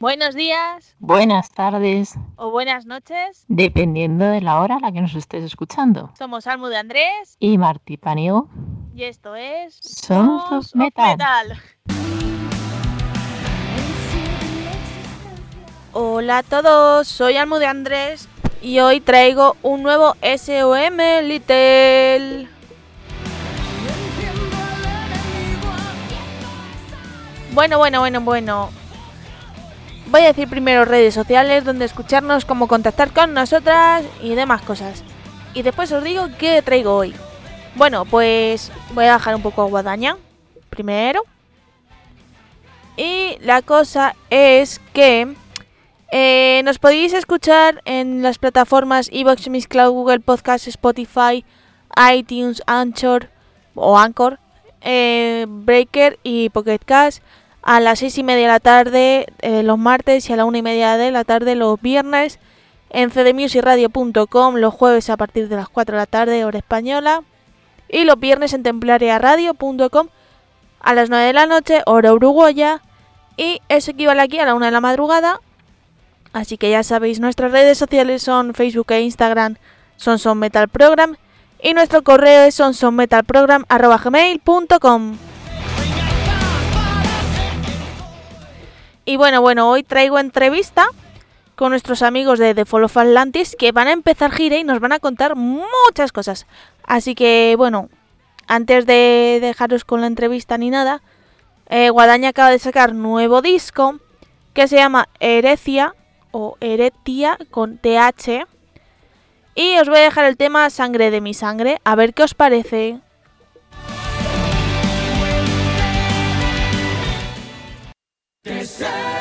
Buenos días. Buenas tardes. O buenas noches. Dependiendo de la hora a la que nos estés escuchando. Somos Almu de Andrés. Y Martí Paniego. Y esto es. Sons of Metal. metal. Hola a todos, soy Almu de Andrés y hoy traigo un nuevo SOM Little. Bueno, bueno, bueno, bueno. Voy a decir primero redes sociales donde escucharnos, cómo contactar con nosotras y demás cosas. Y después os digo qué traigo hoy. Bueno, pues voy a bajar un poco a Guadaña primero. Y la cosa es que eh, nos podéis escuchar en las plataformas Evox, Miss Cloud, Google Podcast, Spotify, iTunes, Anchor o Anchor, eh, Breaker y Pocket Cast a las seis y media de la tarde eh, los martes y a la una y media de la tarde los viernes en cdmusicradio.com los jueves a partir de las 4 de la tarde hora española y los viernes en templariaradio.com a las 9 de la noche hora uruguaya y eso equivale aquí a la una de la madrugada. Así que ya sabéis nuestras redes sociales son Facebook e Instagram son son metal program y nuestro correo es sonsonmetalprogram.com Y bueno, bueno, hoy traigo entrevista con nuestros amigos de The Fall of Atlantis que van a empezar gira y nos van a contar muchas cosas. Así que bueno, antes de dejaros con la entrevista ni nada, eh, Guadaña acaba de sacar nuevo disco que se llama Herecia o Heretia con TH. Y os voy a dejar el tema Sangre de mi sangre, a ver qué os parece. Te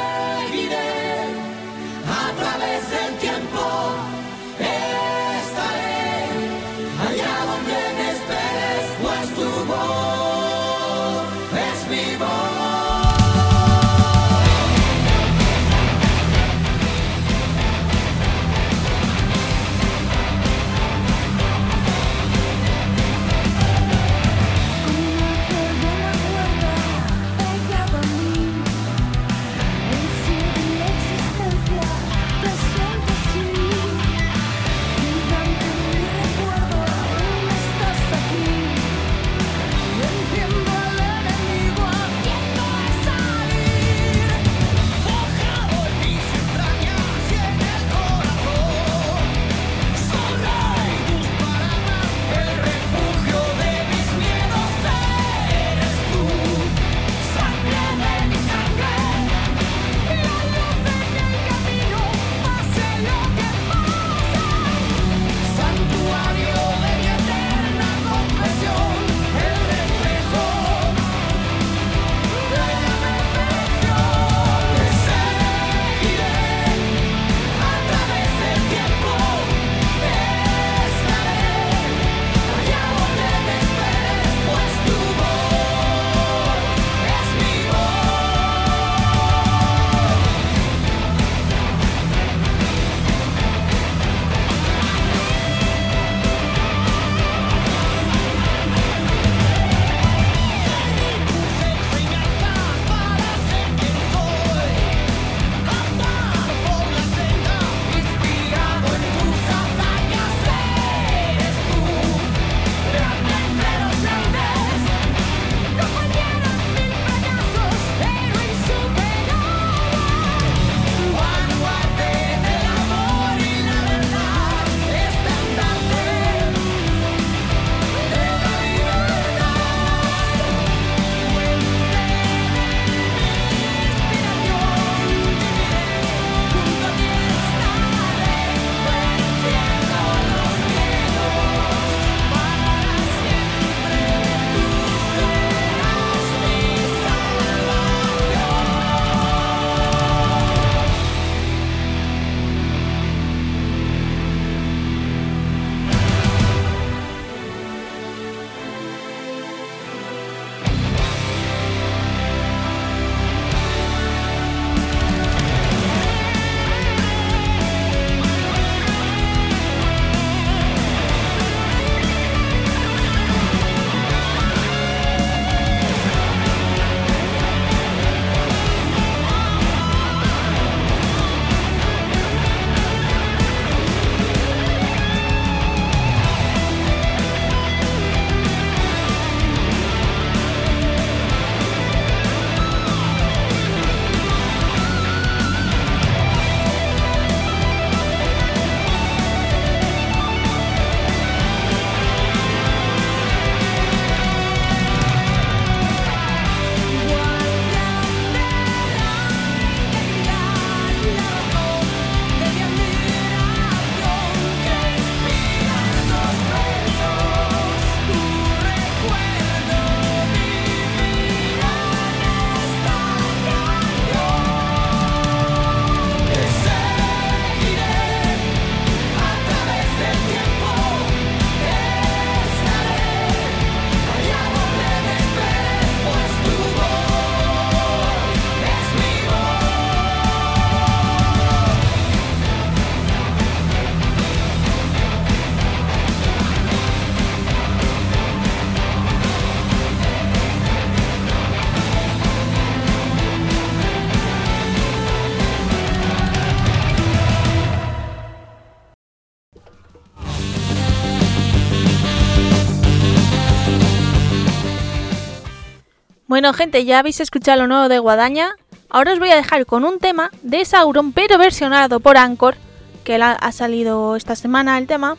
Bueno, gente, ya habéis escuchado lo nuevo de Guadaña. Ahora os voy a dejar con un tema de Sauron, pero versionado por Anchor, que ha salido esta semana el tema.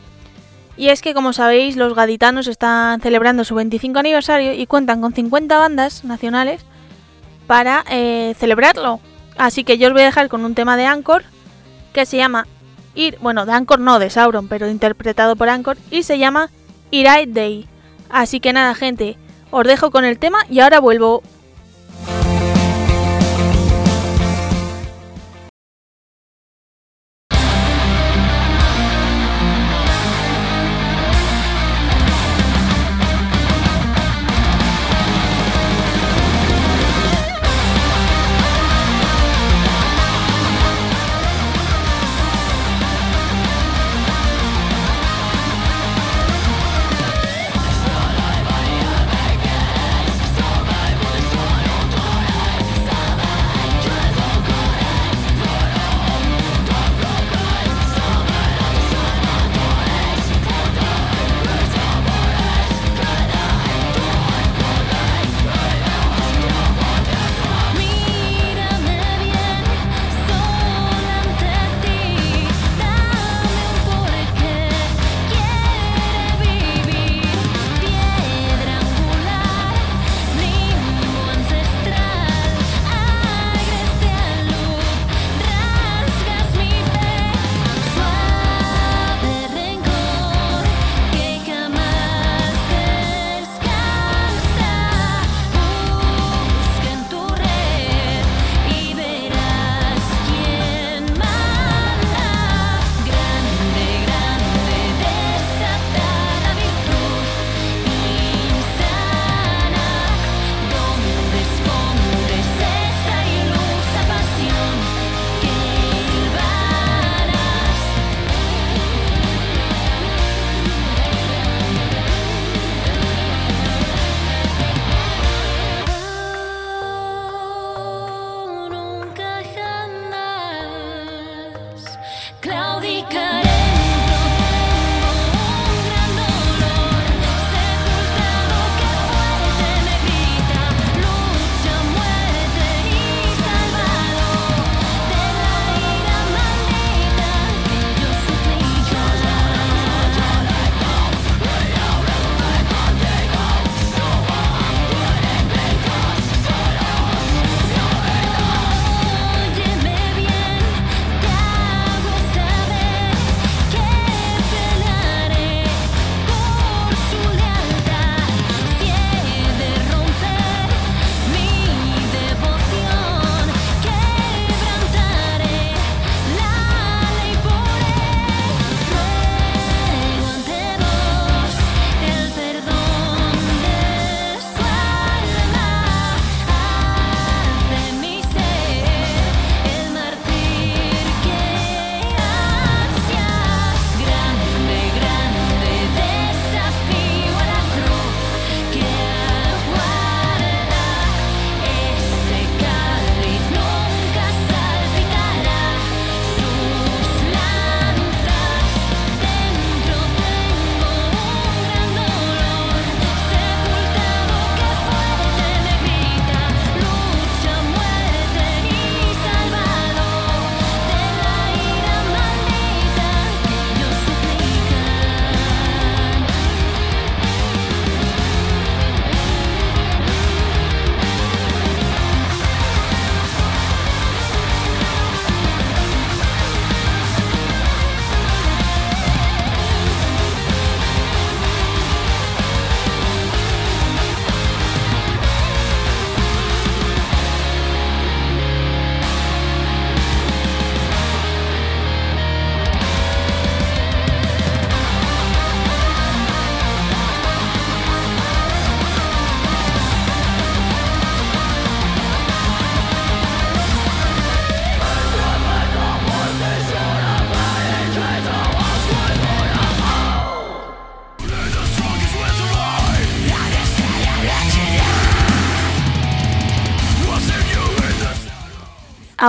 Y es que, como sabéis, los gaditanos están celebrando su 25 aniversario y cuentan con 50 bandas nacionales para eh, celebrarlo. Así que yo os voy a dejar con un tema de Anchor que se llama Ir, bueno, de Anchor no, de Sauron, pero interpretado por Anchor y se llama Irai Day. Así que nada, gente, os dejo con el tema y ahora vuelvo.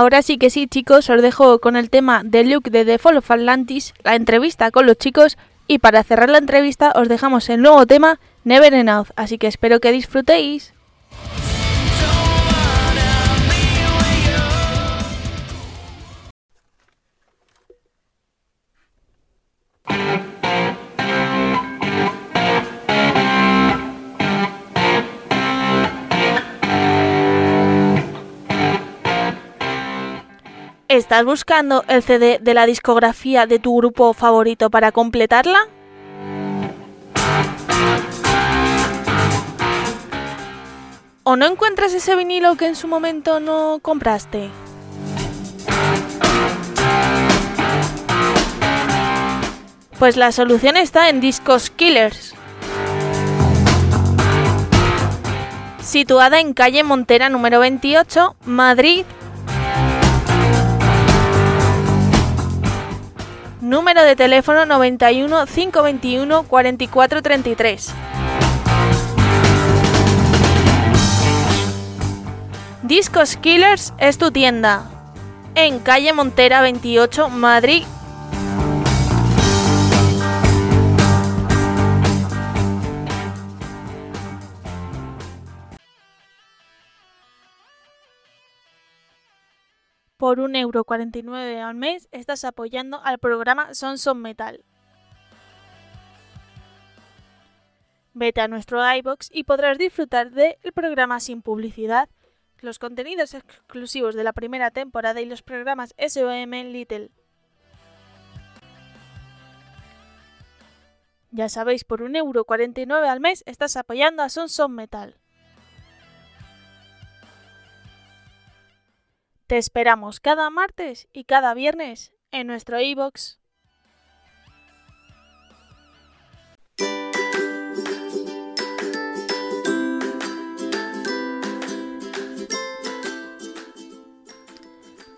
Ahora sí que sí, chicos, os dejo con el tema de Luke de The Fall of Atlantis, la entrevista con los chicos y para cerrar la entrevista os dejamos el nuevo tema Never Enough, así que espero que disfrutéis. ¿Estás buscando el CD de la discografía de tu grupo favorito para completarla? ¿O no encuentras ese vinilo que en su momento no compraste? Pues la solución está en Discos Killers. Situada en calle Montera número 28, Madrid. Número de teléfono 91 521 4433. Discos Killers es tu tienda. En calle Montera 28, Madrid. Por 1,49€ al mes estás apoyando al programa Sons of Metal. Vete a nuestro iBox y podrás disfrutar del programa sin publicidad, los contenidos exclusivos de la primera temporada y los programas SOM Little. Ya sabéis, por 1,49€ al mes estás apoyando a Sons of Metal. Te esperamos cada martes y cada viernes en nuestro iBox.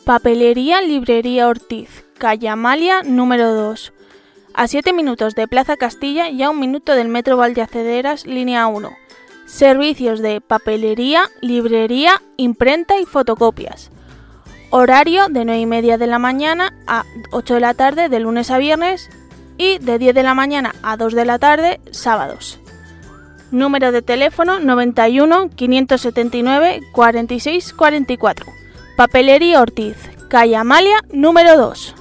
Papelería Librería Ortiz, calle Amalia número 2. A 7 minutos de Plaza Castilla y a un minuto del Metro Valdeacederas, línea 1. Servicios de papelería, librería, imprenta y fotocopias. Horario de 9 y media de la mañana a 8 de la tarde de lunes a viernes y de 10 de la mañana a 2 de la tarde sábados. Número de teléfono 91 579 46 44. Papelería Ortiz, calle Amalia número 2.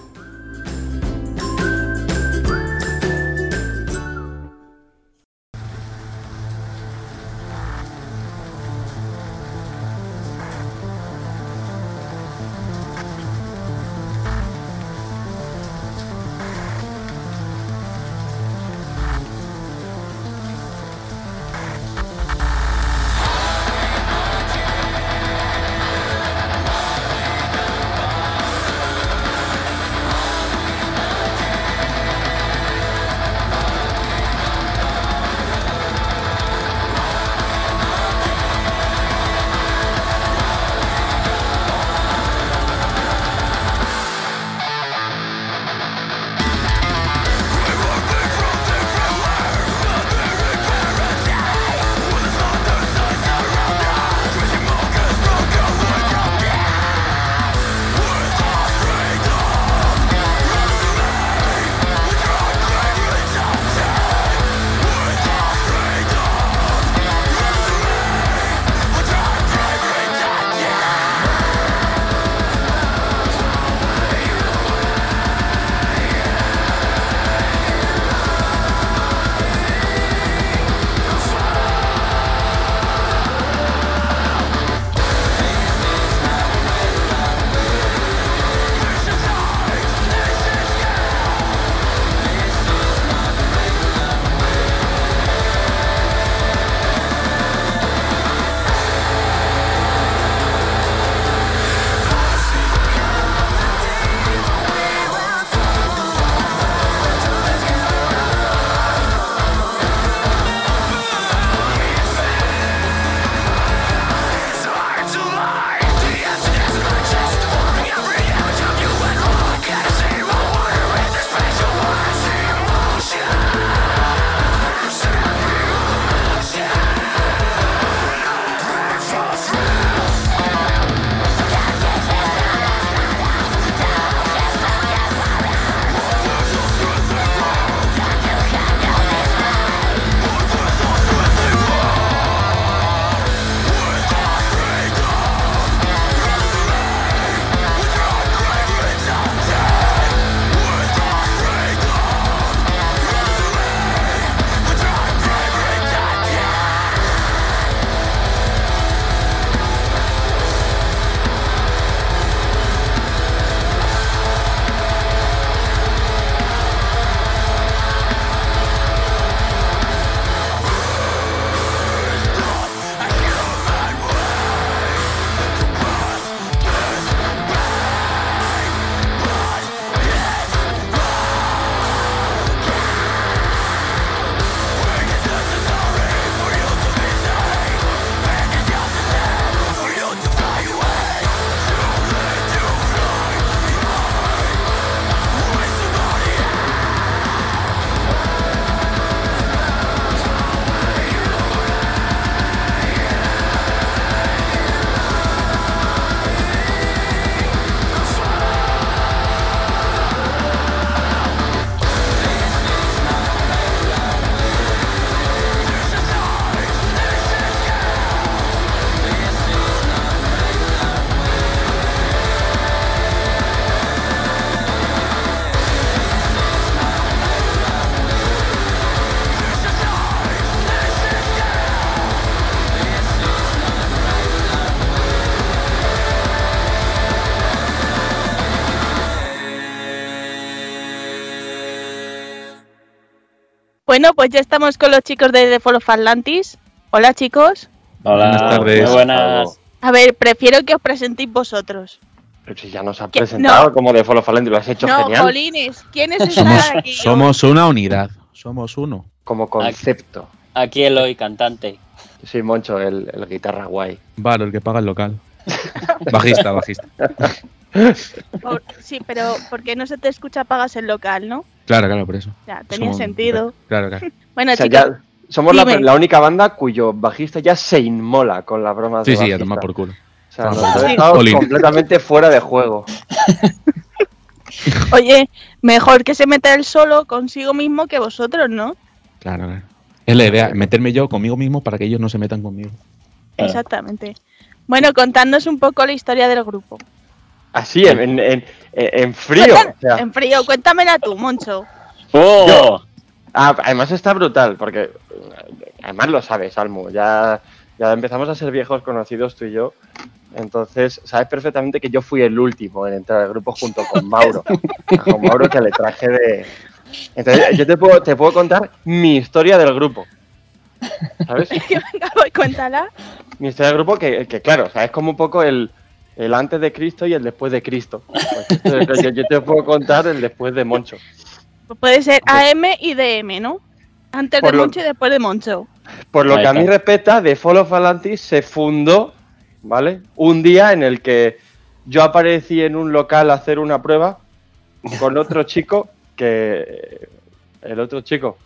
Bueno, pues ya estamos con los chicos de The Fall of Atlantis. Hola chicos. Hola, Buenas tardes. muy buenas. A ver, prefiero que os presentéis vosotros. Pero si ya nos has ¿Qué? presentado No. como de Follow Fallen y lo has hecho no, genial. Jolines, ¿quiénes están Ah, aquí? Somos una unidad. Somos uno. Como concepto. Aquí Eloy, cantante. Yo soy Moncho, el, el guitarra guay. Vale, el que paga el local. bajista, bajista. Por- sí, pero ¿por qué no se te escucha pagas el local, no? Claro, claro, por eso. Ya, tenía Somos- sentido. Claro, claro. Bueno, O sea, chicos, ya somos la, única banda cuyo bajista ya se inmola con las bromas Sí, de sí, a bajista. tomar por culo. O sea, nos Sí. completamente fuera de juego. oye, mejor que se meta él solo consigo mismo que vosotros, ¿no? Claro, claro. Es la idea, meterme yo conmigo mismo para que ellos no se metan conmigo. Claro. Exactamente. Bueno, contadnos un poco la historia del grupo. Así, en, en, en- en frío. Cuéntan- o sea. En frío, cuéntamela tú, Moncho. ¡Oh! Yo. Ah, además está brutal, porque además lo sabes, Almu. Ya, ya empezamos a ser viejos conocidos tú y yo. Entonces, sabes perfectamente que yo fui el último en entrar al grupo junto con Mauro. con Mauro que le traje de. Entonces, yo te puedo, te puedo contar mi historia del grupo. ¿Sabes? Venga, voy, cuéntala. Mi historia del grupo, que, que claro, o sea, es como un poco el, el antes de Cristo y el después de Cristo. Pues yo, yo te puedo contar el después de Moncho. Puede ser AM y DM, ¿no? Antes Por de lo- Moncho y después de Moncho. Por lo que a mí respecta, The Fall of Atlantis se fundó, ¿vale? Un día en el que yo aparecí en un local a hacer una prueba con otro chico que el otro chico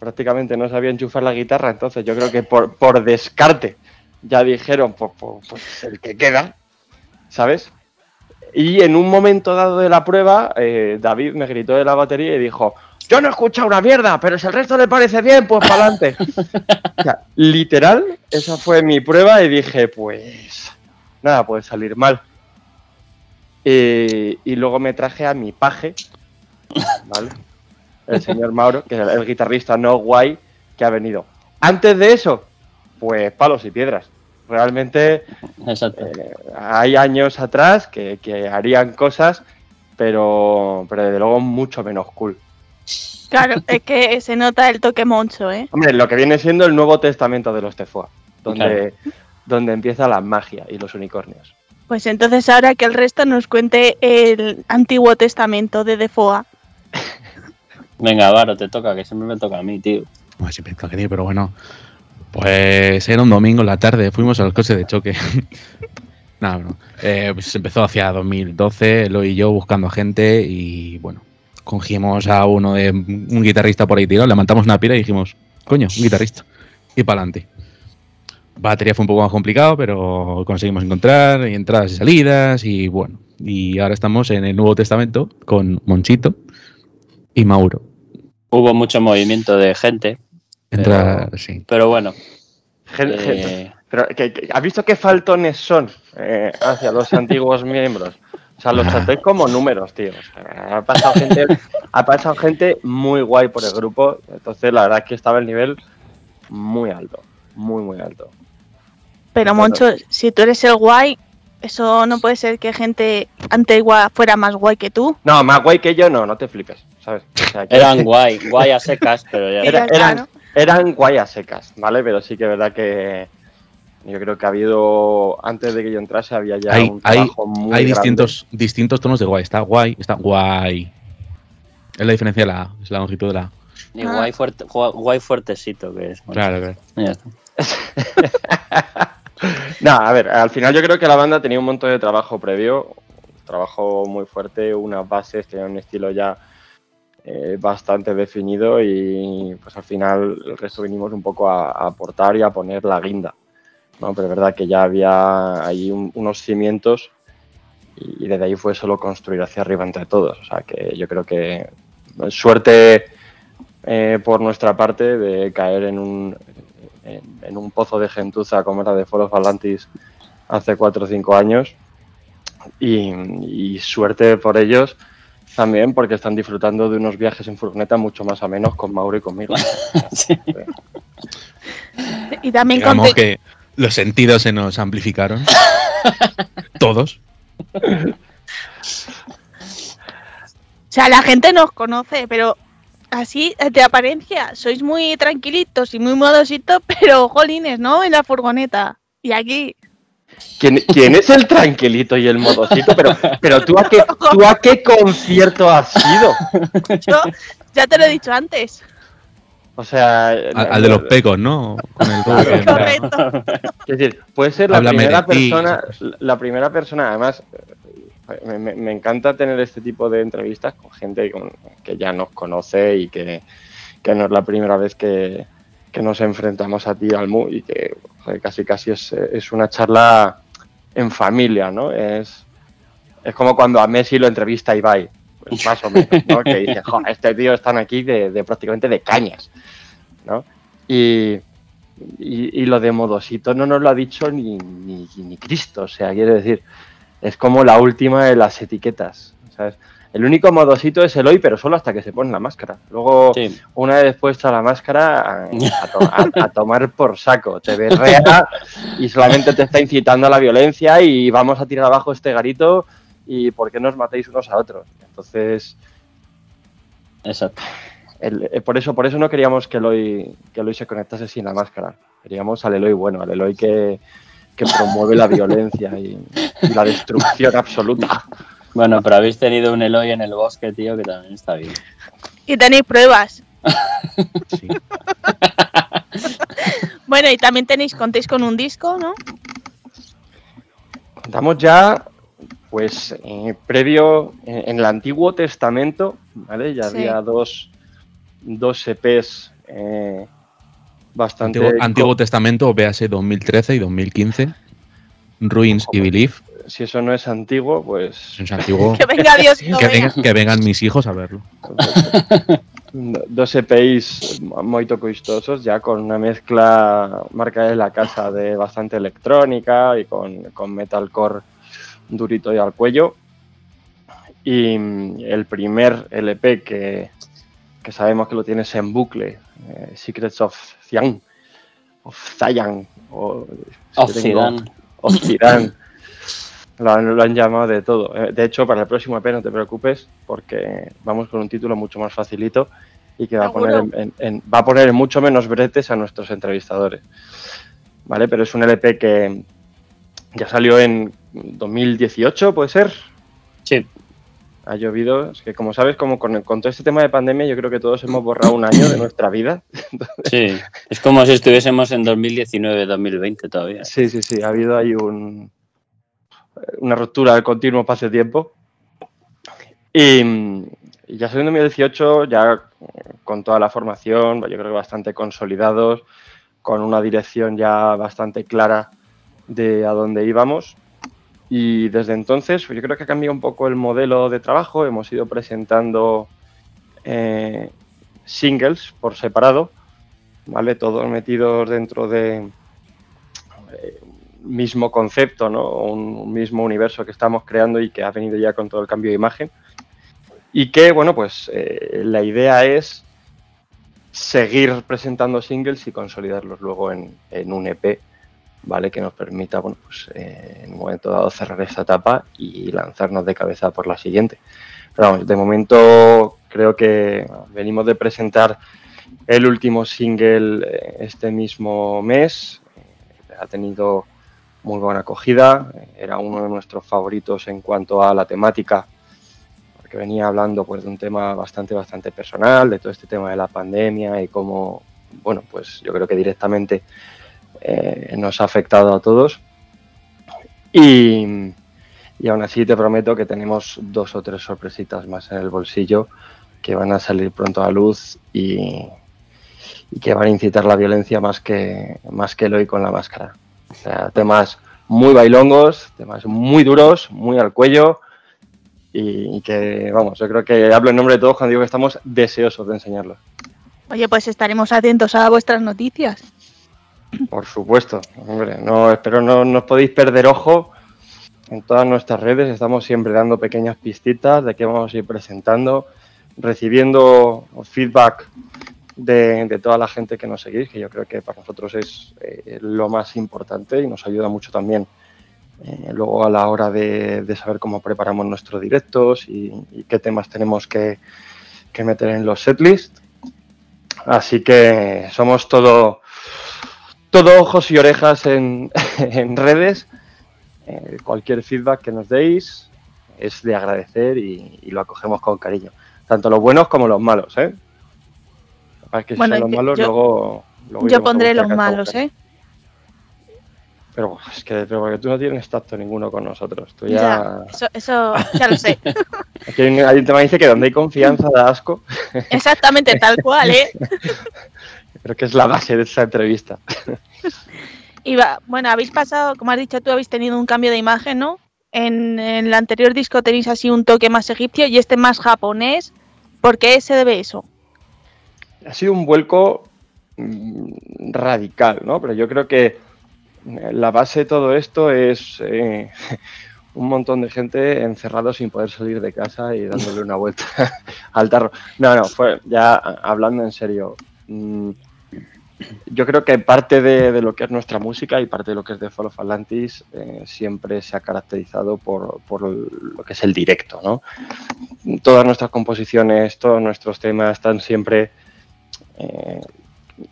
prácticamente no sabía enchufar la guitarra, entonces yo creo que por, por descarte ya dijeron, pues, pues- pues el que queda, ¿sabes? Y en un momento dado de la prueba, eh, David me gritó de la batería y dijo, yo no he escuchado una mierda, pero si el resto le parece bien, pues para adelante. O sea, literal, esa fue mi prueba y dije, pues nada, puede salir mal. Eh, y luego me traje a mi paje, ¿vale? El señor Mauro, que es el guitarrista no guay que ha venido. Antes de eso, pues palos y piedras. Realmente Exacto. eh, hay años atrás que, que harían cosas, pero, pero desde luego mucho menos cool. Claro, es que se nota el toque Moncho, ¿eh? Hombre, lo que viene siendo el Nuevo Testamento de los Tefoa, donde, donde empieza la magia y los unicornios. Pues entonces ahora que el resto nos cuente el Antiguo Testamento de Defoa. Venga, Varo, te toca, que siempre me toca a mí, tío. Bueno, siempre toca a ti, pero bueno. Pues era un domingo en la tarde, fuimos al coche de choque. Nada, no. Eh, pues empezó hacia 2012, lo y yo buscando gente y bueno, cogimos a uno de un guitarrista por ahí tirado, levantamos una pila y dijimos, coño, un guitarrista. Y para adelante. Batería fue un poco más complicado, pero conseguimos encontrar y entradas y salidas y bueno. Y ahora estamos en el Nuevo Testamento con Monchito y Mauro. Hubo mucho movimiento de gente, Entra, sí. pero bueno. Gen- gen- eh, pero, ¿que- que- ¿has visto qué faltones son eh, hacia los antiguos miembros? O sea, los tratáis como números, tío. O sea, ha, pasado gente, ha pasado gente muy guay por el grupo. Entonces, la verdad es que estaba el nivel muy alto. Muy, muy alto. Pero. Moncho, si tú eres el guay, eso no puede ser que gente antigua fuera más guay que tú. No, más guay que yo, no, no te flipes, ¿sabes? O sea, que- eran guay, guay a secas, pero ya. Era- eran. Eran guayas secas, ¿vale? Pero sí que es verdad que yo creo que ha habido, antes de que yo entrase, había ya Hay- un hay- trabajo muy Hay grande. distintos, distintos tonos de guay. Está guay, está guay. Es la diferencia de la A, es la longitud de la A. Y Ah. guay, fuerte, guay, guay fuertecito que es. bueno, Claro, claro. ya está. No, a ver, al final yo creo que la banda tenía un montón de trabajo previo, trabajo muy fuerte, unas bases, tenía un estilo ya eh, bastante definido y pues al final el resto vinimos un poco a, a aportar y a poner la guinda. ¿no? Pero es verdad que ya había ahí un- unos cimientos y, y desde ahí fue solo construir hacia arriba entre todos. O sea que yo creo que suerte eh, por nuestra parte de caer en un, en, en un pozo de gentuza como era de of Atlantis hace 4 o 5 años. Y, y suerte por ellos también porque están disfrutando de unos viajes en furgoneta mucho más amenos con Mauro y conmigo. Sí. Y también Digamos que los sentidos se nos amplificaron. Todos. O sea, la gente nos conoce, pero así de apariencia sois muy tranquilitos y muy modositos, pero jolines, ¿no? En la furgoneta. Y aquí, ¿Quién, quién es el tranquilito y el modosito? Pero, pero ¿tú, a qué, ¿tú a qué concierto has ido? yo ya te lo he dicho antes. O sea, Al, al de los pecos, ¿no? Con el. Correcto. Es decir, puede ser la Háblame primera de ti. persona, la primera persona, además, me, me- me encanta tener este tipo de entrevistas con gente con- que ya nos conoce y que, que no es la primera vez que, que nos enfrentamos a ti, Almu, y que joder, casi casi es, es una charla en familia, ¿no? Es, es como cuando a Messi lo entrevista Ibai, pues más o menos, ¿no? Que dice, "Jo, este tío están aquí de, de prácticamente de cañas, ¿no? Y, y, y lo de modosito no nos lo ha dicho ni, ni, ni Cristo, o sea, quiere decir, es como la última de las etiquetas, ¿sabes? El único modosito es el hoy, pero solo hasta que se pone la máscara. Luego, Sí. una vez puesta la máscara, a, a to- a- a tomar por saco. Te berrea y solamente te está incitando a la violencia y vamos a tirar abajo este garito y por qué nos matéis unos a otros. Entonces, Exacto. el- eh, por, eso, por eso no queríamos que Eloy, que Eloy se conectase sin la máscara. Queríamos al Eloy bueno, al Eloy que, que promueve la violencia y, y la destrucción absoluta. Bueno, pero habéis tenido un Eloy en el bosque, tío, que también está bien. Y tenéis pruebas. Sí. Bueno, y también tenéis, contéis con un disco, ¿no? Contamos ya, pues, eh, previo, en, en el Antiguo Testamento, ¿vale? Ya Sí. había dos, dos EPs eh, bastante... Antiguo, Antiguo Testamento, véase 2013 y 2015. Ruins y Belief. Si eso no es antiguo, pues Es antiguo. Que venga Dios Que, vengan- que vengan mis hijos a verlo. dos EPs muy coistosos, ya con una mezcla marca de la casa de bastante electrónica y con, con metalcore durito y al cuello. Y mm, el primer LP que, que sabemos que lo tienes en bucle, eh, Secrets of Zion, of Zion, o Of Zidane. of Zidane. Lo han, lo han llamado de todo. Eh, De hecho, para el próximo EP no te preocupes, porque vamos con un título mucho más facilito y que va a poner en, ¿Seguro? en- en- va a poner en mucho menos bretes a nuestros entrevistadores. ¿Vale? Pero es un LP que ya salió en 2018, ¿puede ser? Sí, Ha llovido. Es que, como sabes, como con, con todo este tema de pandemia, yo creo que todos hemos borrado un año de nuestra vida. sí. Es como si estuviésemos en 2019-2020 todavía. Sí, sí, sí, ha habido ahí un, una ruptura del continuo hace tiempo. Y, ya salió en 2018, ya con toda la formación, yo creo que bastante consolidados, con una dirección ya bastante clara de a dónde íbamos. Y desde entonces, pues yo creo que ha cambiado un poco el modelo de trabajo. Hemos ido presentando eh, singles por separado, ¿vale? Todos metidos dentro de, mismo concepto, ¿no? Un, mismo universo que estamos creando y que ha venido ya con todo el cambio de imagen. Y que, bueno, pues eh, la idea es seguir presentando singles y consolidarlos luego en, un EP, ¿vale? Que nos permita, bueno, pues eh, en un momento dado cerrar esta etapa y lanzarnos de cabeza por la siguiente. Pero vamos, de momento creo que venimos de presentar el último single eh, este mismo mes. Ha tenido muy buena acogida. Era uno de nuestros favoritos en cuanto a la temática, porque venía hablando pues, de un tema bastante, bastante personal, de todo este tema de la pandemia y cómo, bueno, pues yo creo que directamente eh, nos ha afectado a todos. Y, y aún así te prometo que tenemos dos o tres sorpresitas más en el bolsillo que van a salir pronto a luz y, y que van a incitar la violencia más que, más que el hoy con la máscara. O sea, temas muy bailongos, temas muy duros, muy al cuello y, que, vamos, yo creo que hablo en nombre de todos cuando digo que estamos deseosos de enseñarlos. Oye, pues estaremos atentos a vuestras noticias. Por supuesto, hombre, no, espero no, no os podéis perder ojo en todas nuestras redes, estamos siempre dando pequeñas pistitas de qué vamos a ir presentando, recibiendo feedback de, toda la gente que nos seguís, que yo creo que para nosotros es eh, lo más importante y nos ayuda mucho también eh, luego a la hora de, saber cómo preparamos nuestros directos y, y qué temas tenemos que, que meter en los setlists. Así que somos todo, todo ojos y orejas en, en redes. Eh, cualquier feedback que nos deis es de agradecer y, y lo acogemos con cariño. Tanto los buenos como los malos, ¿eh? Que si Bueno, son los yo- malos, yo- luego, luego Yo iremos a pondré los malos. ¿eh? Pero es que pero porque tú no tienes tacto ninguno con nosotros. Tú Ya, ya... eso, eso ya lo sé. Aquí hay un- hay un tema que dice que donde hay confianza da asco. Exactamente tal cual, ¿eh? Creo que es la base de esta entrevista. Y va- bueno, habéis pasado, como has dicho tú, habéis tenido un cambio de imagen, ¿no? En, en el anterior disco tenéis así un toque más egipcio y este más japonés. ¿Por qué se debe eso? Ha sido un vuelco mm, radical, ¿no? Pero yo creo que eh, la base de todo esto es eh, un montón de gente encerrado sin poder salir de casa y dándole una vuelta al tarro. No, no, fue ya hablando en serio. mm, yo creo que parte de, lo que es nuestra música y parte de lo que es de Fall of Atlantis eh, siempre se ha caracterizado por lo que es el directo, ¿no? Todas nuestras composiciones, todos nuestros temas están siempre eh,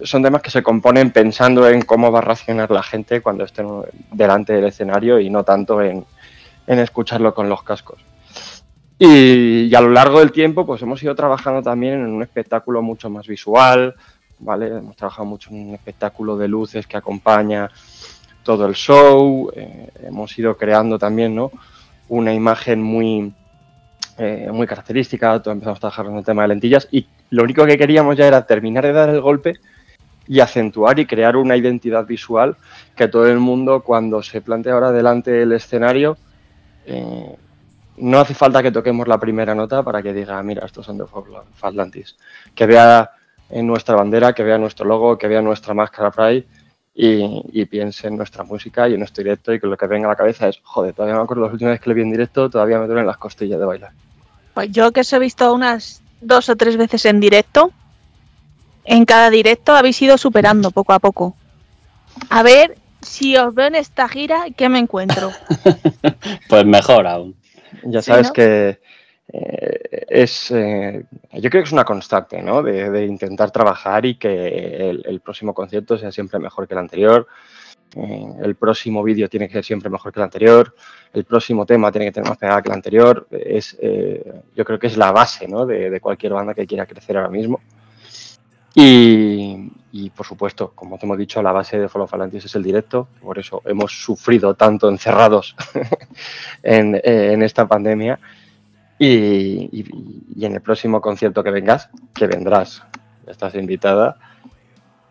son temas que se componen pensando en cómo va a reaccionar la gente cuando estén delante del escenario y no tanto en, en escucharlo con los cascos. Y, y a lo largo del tiempo, pues hemos ido trabajando también en un espectáculo mucho más visual, ¿vale? Hemos trabajado mucho en un espectáculo de luces que acompaña todo el show. eh, hemos ido creando también, ¿no? Una imagen muy, eh, muy característica. Empezamos a trabajar en el tema de lentillas y lo único que queríamos ya era terminar de dar el golpe y acentuar y crear una identidad visual que todo el mundo cuando se plantea ahora delante el escenario eh, no hace falta que toquemos la primera nota para que diga mira estos son de Atlantis que vea en nuestra bandera que vea nuestro logo que vea nuestra máscara Pride y, y piense en nuestra música y en nuestro directo y que lo que venga a la cabeza es joder todavía me acuerdo las últimas veces que lo vi en directo todavía me duelen las costillas de bailar Pues yo que os he visto unas dos o tres veces en directo, en cada directo habéis ido superando poco a poco. A ver si os veo en esta gira, ¿qué me encuentro? Pues mejor aún. Ya Sí, sabes ¿no? que eh, es, eh, yo creo que es una constante, ¿no? De, intentar trabajar y que el, próximo concierto sea siempre mejor que el anterior. Eh, el próximo vídeo tiene que ser siempre mejor que el anterior. El próximo tema tiene que tener más pegada que el anterior. Es, yo creo que es la base, ¿no? De, de cualquier banda que quiera crecer ahora mismo. Y, y, por supuesto, como te hemos dicho, la base de Follow Atlantis es el directo. Por eso hemos sufrido tanto encerrados en, en esta pandemia. Y, y- y en el próximo concierto que vengas, que vendrás, estás invitada,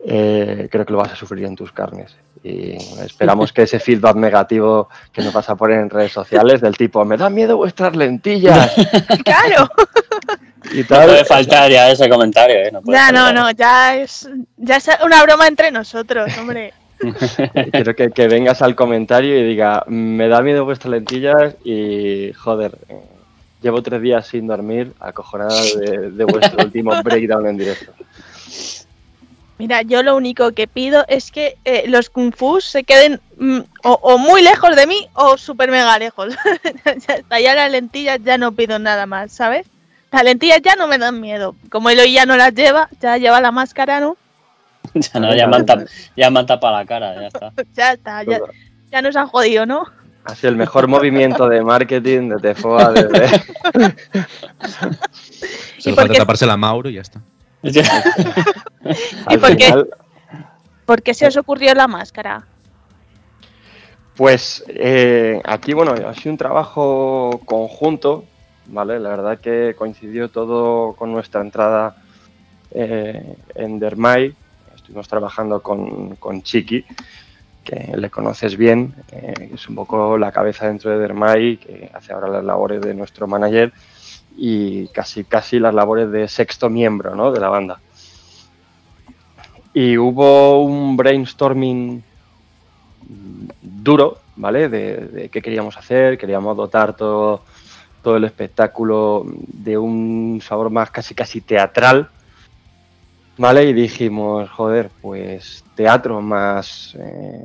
eh, creo que lo vas a sufrir en tus carnes. Y esperamos que ese feedback negativo que nos vas a poner en redes sociales, del tipo, me da miedo vuestras lentillas claro, y No tal, puede faltar ya ese comentario, ¿eh? No puede ya no, faltar. no, ya es, ya es una broma entre nosotros, hombre. quiero que, que vengas al comentario y diga, me da miedo vuestras lentillas y, joder, eh, llevo tres días sin dormir, acojonada de, de vuestro último breakdown en directo. Mira, yo lo único que pido es que eh, los kung fu se queden mm, o, o muy lejos de mí o súper mega lejos. ya las lentillas ya no pido nada más, ¿sabes? Las lentillas ya no me dan miedo. Como Eloy ya no las lleva, ya lleva la máscara, ¿no? Ya, no, ya, me han tap- ya me han tapado la cara, ya está. Ya está, ya, ya nos han jodido, ¿no? Ha sido el mejor movimiento de marketing de Tefoa desde... Solo falta taparse la Mauro y ya está. al por qué? ¿Por qué se os ocurrió la máscara? Pues eh, aquí, bueno, ha sido un trabajo conjunto, ¿vale? La verdad que coincidió todo con nuestra entrada eh, en Dermay. Estuvimos trabajando con, con Chiqui, le conoces bien, eh, es un poco la cabeza dentro de Dermay, que hace ahora las labores de nuestro manager y casi, casi las labores de sexto miembro, ¿no? De la banda. Y hubo un brainstorming duro, ¿vale? De, de qué queríamos hacer, queríamos dotar todo, todo el espectáculo de un sabor más casi casi teatral, ¿vale? Y dijimos, joder, pues teatro más eh,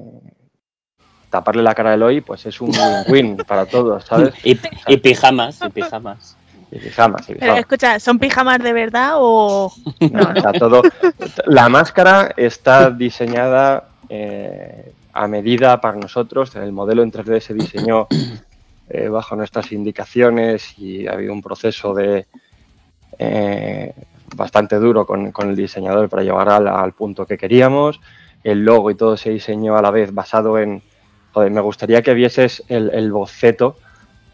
taparle la cara a Eloy, pues es un win-win para todos, ¿sabes? Y, y pijamas, y pijamas. Y pijamas, y Pero pijamas. escucha, ¿son pijamas de verdad o.? No, sea, todo. La máscara está diseñada eh, a medida para nosotros. El modelo en 3D se diseñó eh, bajo nuestras indicaciones y ha habido un proceso de eh, bastante duro con, con el diseñador para llegar al, al punto que queríamos. El logo y todo se diseñó a la vez basado en. Joder, me gustaría que vieses el, el boceto,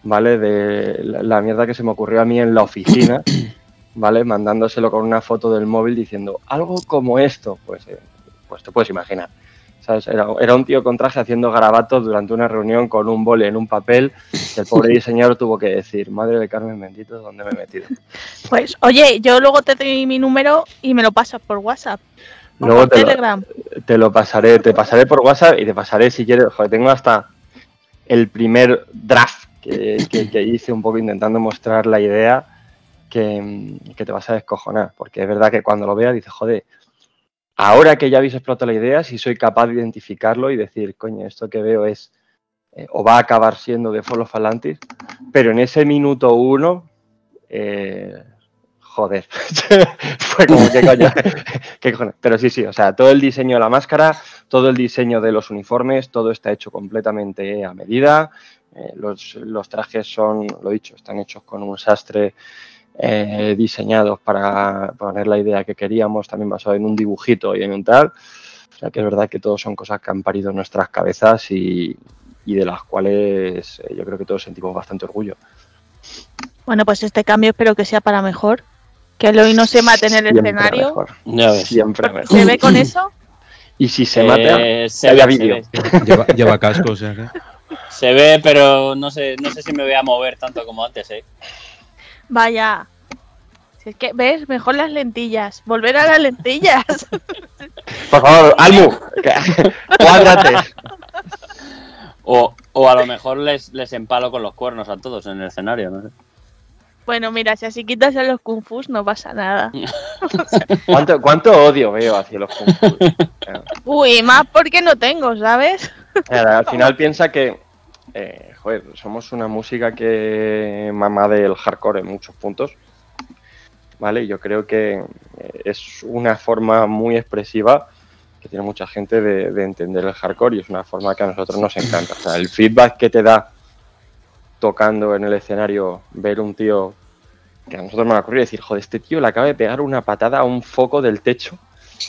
¿vale? De la, la mierda que se me ocurrió a mí en la oficina. ¿vale? Mandándoselo con una foto del móvil diciendo algo como esto, pues, eh, pues te puedes imaginar. ¿Sabes? Era, era un tío con traje haciendo garabatos durante una reunión con un boli en un papel que el pobre diseñador tuvo que decir, madre de Carmen bendito, ¿dónde me he metido? Pues, oye, yo luego te doy mi número y me lo pasas por WhatsApp. O Luego por te lo, Telegram. te lo pasaré, te pasaré por WhatsApp y te pasaré si quieres, joder, tengo hasta el primer draft que, que- que hice un poco intentando mostrar la idea que, que te vas a descojonar, porque es verdad que cuando lo veas dices, joder, ahora que ya habéis explotado la idea, si soy capaz de identificarlo y decir, coño, esto que veo es, eh, o va a acabar siendo de Follow Falantis, pero en ese minuto uno, eh, joder, fue como que coño, ¿Qué? Pero sí, sí, o sea, todo el diseño de la máscara, todo el diseño de los uniformes, todo está hecho completamente a medida. Eh, los, los trajes son, lo dicho, están hechos con un sastre eh, diseñados para poner la idea que queríamos, también basado en un dibujito y en un tal. O sea, que es verdad que todo son cosas que han parido en nuestras cabezas y, y de las cuales eh, yo creo que todos sentimos bastante orgullo. Bueno, pues este cambio espero que sea para mejor. Que el hoy no se mate en el Siempre escenario. mejor, Ya ves. siempre mejor. ¿Se ve con eso? Y si se mata, Eh, se, ve, se, vídeo. ve. Lleva, lleva casco, o sea que. Se ve, pero no sé, no sé si me voy a mover tanto como antes, ¿eh? Vaya. Si es que, ¿ves? Mejor las lentillas. Volver a las lentillas. Por favor, Almu, cuádrate. O, o a lo mejor les, les empalo con los cuernos a todos en el escenario, no sé. bueno, mira, si así quitas a los kung fu no pasa nada. ¿Cuánto, cuánto odio veo hacia los Kung Fu? Uy, más porque no tengo, ¿sabes? Al final piensa que, eh, joder, somos una música que mama del hardcore en muchos puntos. ¿Vale? Yo creo que eh, es una forma muy expresiva que tiene mucha gente de, de entender el hardcore y es una forma que a nosotros nos encanta. O sea, el feedback que te da tocando en el escenario ver un tío que a nosotros nos ha ocurrido decir, joder, este tío le acaba de pegar una patada a un foco del techo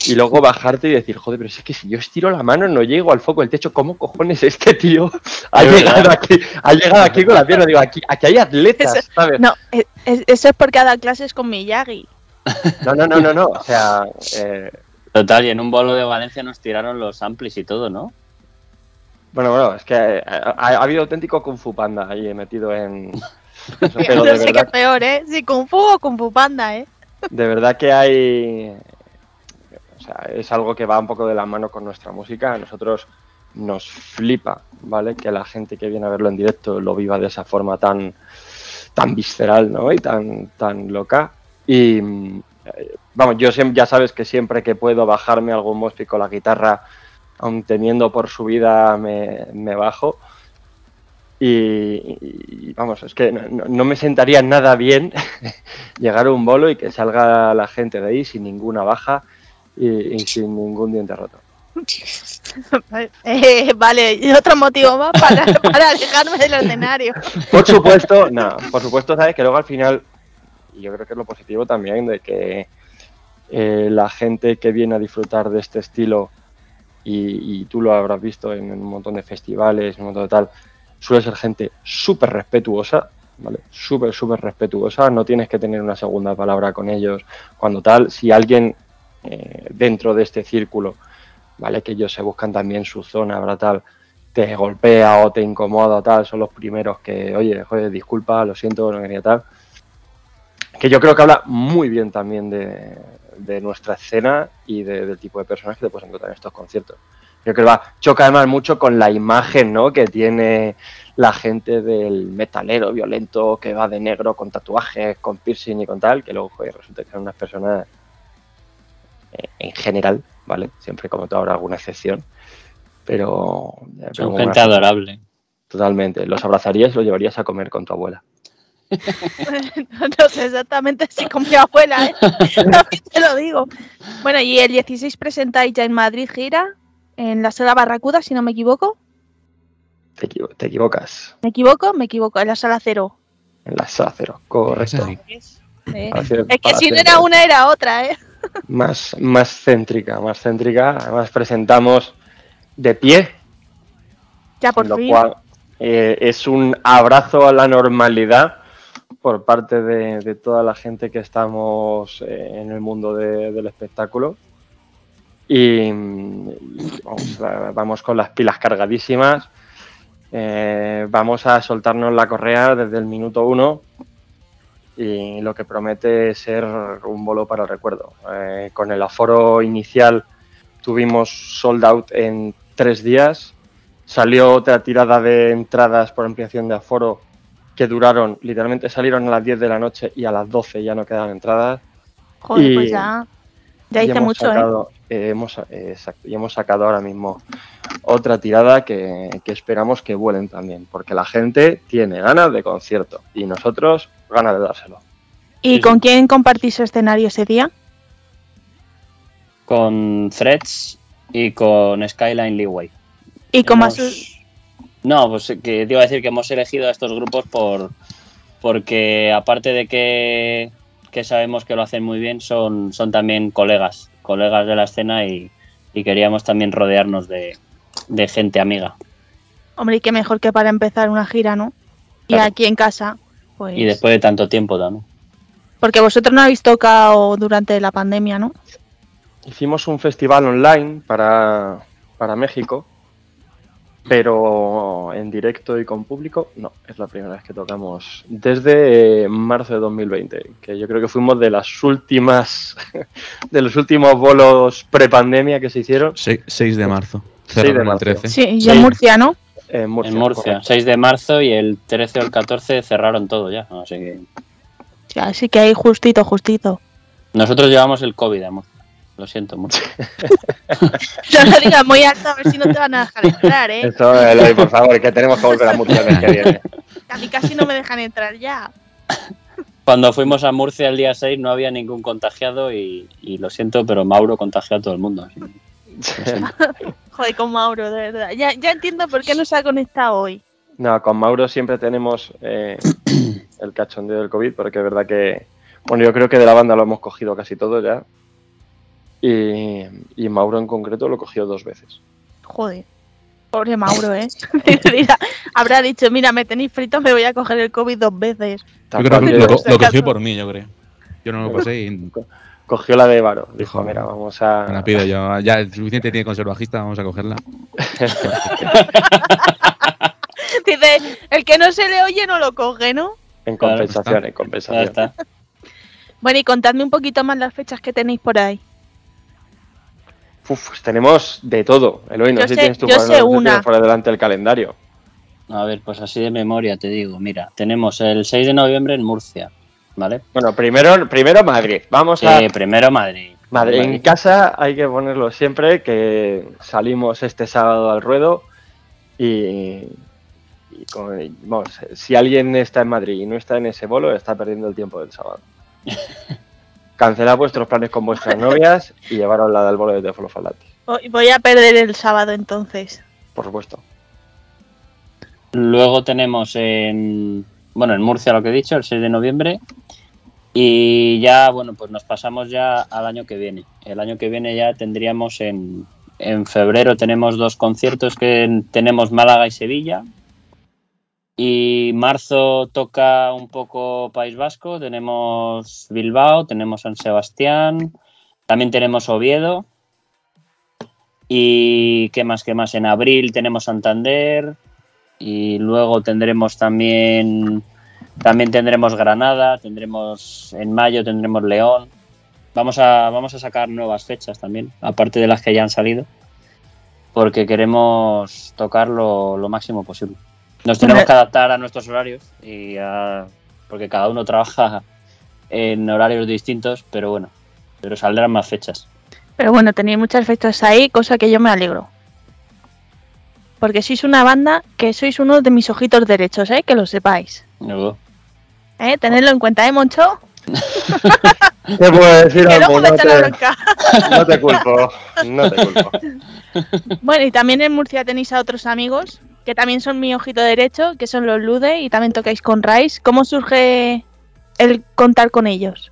y luego bajarte y decir, joder, pero es que si yo estiro la mano no llego al foco del techo, ¿cómo cojones este tío ha Es verdad. llegado aquí, ha llegado aquí con la pierna? Digo, aquí, aquí hay atletas, Eso- ¿sabes? No, es- eso es porque ha dado clases con Miyagi. No, no, no, no, no. O sea, eh, Total, y en un bolo de Valencia nos tiraron los amplis y todo, ¿no? bueno, bueno, es que eh, ha, ha habido auténtico Kung Fu Panda ahí metido en... eso, pero no de sé qué verdad, es peor, ¿eh? Si Kung Fu o Kung Fu Panda, ¿eh? de verdad que hay... Sea, es algo que va un poco de la mano con nuestra música. A nosotros nos flipa, ¿vale? Que la gente que viene a verlo en directo lo viva de esa forma tan, tan visceral, ¿no? Y tan, tan loca. Y eh, vamos, yo ya sabes que siempre que puedo bajarme algún mospi con la guitarra, aun teniendo por su vida, me, bajo. Y, vamos, es que no- no me sentaría nada bien llegar a un bolo y que salga la gente de ahí sin ninguna baja y, y sin ningún diente roto. Eh, vale, y otro motivo más para, para alejarme del escenario. Por supuesto, no, por supuesto, sabes que luego al final, y yo creo que es lo positivo también de que eh, la gente que viene a disfrutar de este estilo, y, y tú lo habrás visto en, un montón de festivales, en un montón de tal, suele ser gente súper respetuosa, ¿vale? Súper, súper respetuosa, no tienes que tener una segunda palabra con ellos cuando tal, si alguien eh, dentro de este círculo, ¿vale? Que ellos se buscan también su zona, ¿verdad? Tal, te golpea o te incomoda tal, son los primeros que, oye, joder, disculpa, lo siento, no quería tal. Que yo creo que habla muy bien también de, nuestra escena y de- del tipo de personas que te puedes encontrar en estos conciertos. Yo creo que choca además mucho con la imagen ¿no? que tiene la gente del metalero violento que va de negro con tatuajes, con piercing y con tal, que luego joder, resulta que son unas personas en general, ¿vale? Siempre como todo habrá alguna excepción. Pero, pero Son como gente una- adorable. Totalmente. Los abrazarías y los llevarías a comer con tu abuela. no sé exactamente si con mi abuela, ¿eh? También te lo digo. Bueno, y el 16 presentáis ya en Madrid gira, en la sala Barracuda, si no me equivoco. Te, equivo- te equivocas. ¿Me equivoco? Me equivoco, en la sala cero. En la sala cero, correcto. Sí. Eh, Es que si no era una, era otra, ¿eh? Más, más céntrica, más céntrica. Además presentamos de pie, Ya por lo fin. cual eh, es un abrazo a la normalidad por parte de, de toda la gente que estamos eh, en el mundo de- del espectáculo. Y, y vamos, vamos con las pilas cargadísimas. Eh, vamos a soltarnos la correa desde el minuto uno y lo que promete ser un bolo para el recuerdo. Eh, con el aforo inicial tuvimos sold out en tres días. Salió otra tirada de entradas por ampliación de aforo que duraron, literalmente salieron a las 10 de la noche y a las 12 ya no quedaban entradas. Joder, y- pues ya. Ya hice mucho, ¿eh? sacado, eh, hemos, eh, exacto, y hemos sacado ahora mismo otra tirada que, que esperamos que vuelen también, porque la gente tiene ganas de concierto y nosotros ganas de dárselo. ¿Y Sí, con sí. quién compartís escenario ese día? Con Threads y con Skyline Leeway. ¿Y cómo Hemos- has- No, pues que te iba a decir que hemos elegido a estos grupos por porque aparte de que, que sabemos que lo hacen muy bien, son, son también colegas, colegas de la escena y, y queríamos también rodearnos de, de gente amiga. Hombre, y qué mejor que para empezar una gira, ¿no? Y aquí en casa, pues... Y después de tanto tiempo también. Porque vosotros no habéis tocado durante la pandemia, ¿no? Hicimos un festival online para, para México, pero en directo y con público no, es la primera vez que tocamos desde eh, marzo de 2020, que yo creo que fuimos de las últimas, de los últimos bolos prepandemia que se hicieron Se- 6 de marzo. 6 de marzo. 13. Sí, y Sí. en Murcia, ¿no? En Murcia. en Murcia, correcto. 6 de marzo y el 13 o el 14 cerraron todo ya. Así que Sí, así que ahí justito, justito. nosotros llevamos el COVID a Murcia. Lo siento mucho. No lo digas muy alto a ver si no te van a dejar entrar, ¿eh? Eso, Eloy, por favor, que tenemos que volver a Murcia el mes que viene. A mí casi no me dejan entrar ya. Cuando fuimos a Murcia el día 6 no había ningún contagiado y, y lo siento, pero Mauro contagió a todo el mundo. así. Joder, con Mauro, de verdad. Ya, ya entiendo por qué no se ha conectado hoy. No, con Mauro siempre tenemos eh, el cachondeo del COVID, porque es verdad que, bueno, yo creo que de la banda lo hemos cogido casi todo ya. Y, y Mauro en concreto lo cogió dos veces. Joder. Pobre Mauro, ¿eh? Mira, Habrá dicho, mira, me tenéis frito, me voy a coger el COVID dos veces. Yo creo que lo, lo cogió por mí, yo creo. Yo no lo pasé y cogió la de Varo. Dijo, mira, vamos a... me la pido yo. Ya el suficiente tiene con ser bajista, vamos a cogerla. Dice, el que no se le oye no lo coge, ¿no? En compensación, en compensación. está. Bueno, y contadme un poquito más las fechas que tenéis por ahí. Uf, pues tenemos de todo. Eloy, no Yo sé si tienes tu yo por- sé una. por delante el calendario. A ver, pues así de memoria te digo. Mira, tenemos el 6 de noviembre en Murcia, ¿vale? Bueno, primero, primero Madrid. Vamos a Eh, primero Madrid. Madrid. En casa hay que ponerlo siempre que salimos este sábado al ruedo y, y con- y, vamos, si alguien está en Madrid y no está en ese bolo, está perdiendo el tiempo del sábado. Cancelad vuestros planes con vuestras novias y llevaros la del bolo de Teófilo Falati, Voy voy a perder el sábado entonces. por supuesto. Luego tenemos en, bueno, en Murcia lo que he dicho, el 6 de noviembre. Y ya, bueno, pues nos pasamos ya al año que viene. El año que viene ya tendríamos en, en febrero tenemos dos conciertos que tenemos Málaga y Sevilla. Y marzo toca un poco País Vasco, tenemos Bilbao, tenemos San Sebastián, también tenemos Oviedo. Y qué más, qué más. En abril tenemos Santander, y luego tendremos también también tendremos Granada, tendremos en mayo tendremos León. Vamos a vamos a sacar nuevas fechas también, aparte de las que ya han salido, porque queremos tocar lo, lo máximo posible. Nos tenemos que adaptar a nuestros horarios y a- porque cada uno trabaja en horarios distintos, pero bueno, pero saldrán más fechas. Pero bueno, tenéis muchas fechas ahí, cosa que yo me alegro. Porque sois una banda que sois uno de mis ojitos derechos, ¿eh? Que lo sepáis. ¿Eh? Tenedlo en cuenta, ¿eh, Moncho? ¿Qué puedo decir, Que luego No la te, bronca. no te culpo, no te culpo. Bueno, y también en Murcia tenéis a otros amigos que también son mi ojito derecho, que son los Lude y también tocáis con Rice. ¿Cómo surge el contar con ellos?